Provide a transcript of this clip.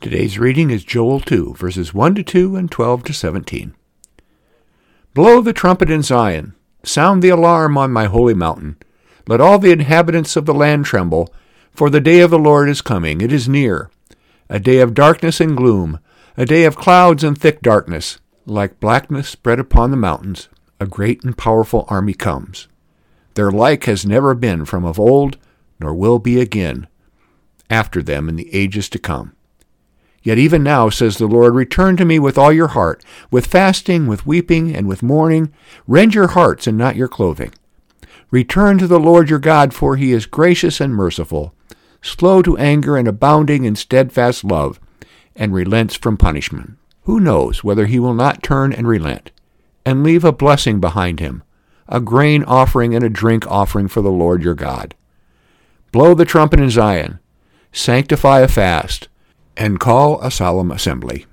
Today's reading is Joel 2, verses 1 to 2 and 12 to 17. Blow the trumpet in Zion, sound the alarm on my holy mountain. Let all the inhabitants of the land tremble, for the day of the Lord is coming, it is near. A day of darkness and gloom, a day of clouds and thick darkness. Like blackness spread upon the mountains, a great and powerful army comes. Their like has never been from of old, nor will be again, after them in the ages to come. Yet even now, says the Lord, return to me with all your heart, with fasting, with weeping, and with mourning. Rend your hearts and not your clothing. Return to the Lord your God, for he is gracious and merciful, slow to anger and abounding in steadfast love, and relents from punishment. Who knows whether he will not turn and relent, and leave a blessing behind him, a grain offering and a drink offering for the Lord your God? Blow the trumpet in Zion, sanctify a fast, and call a solemn assembly.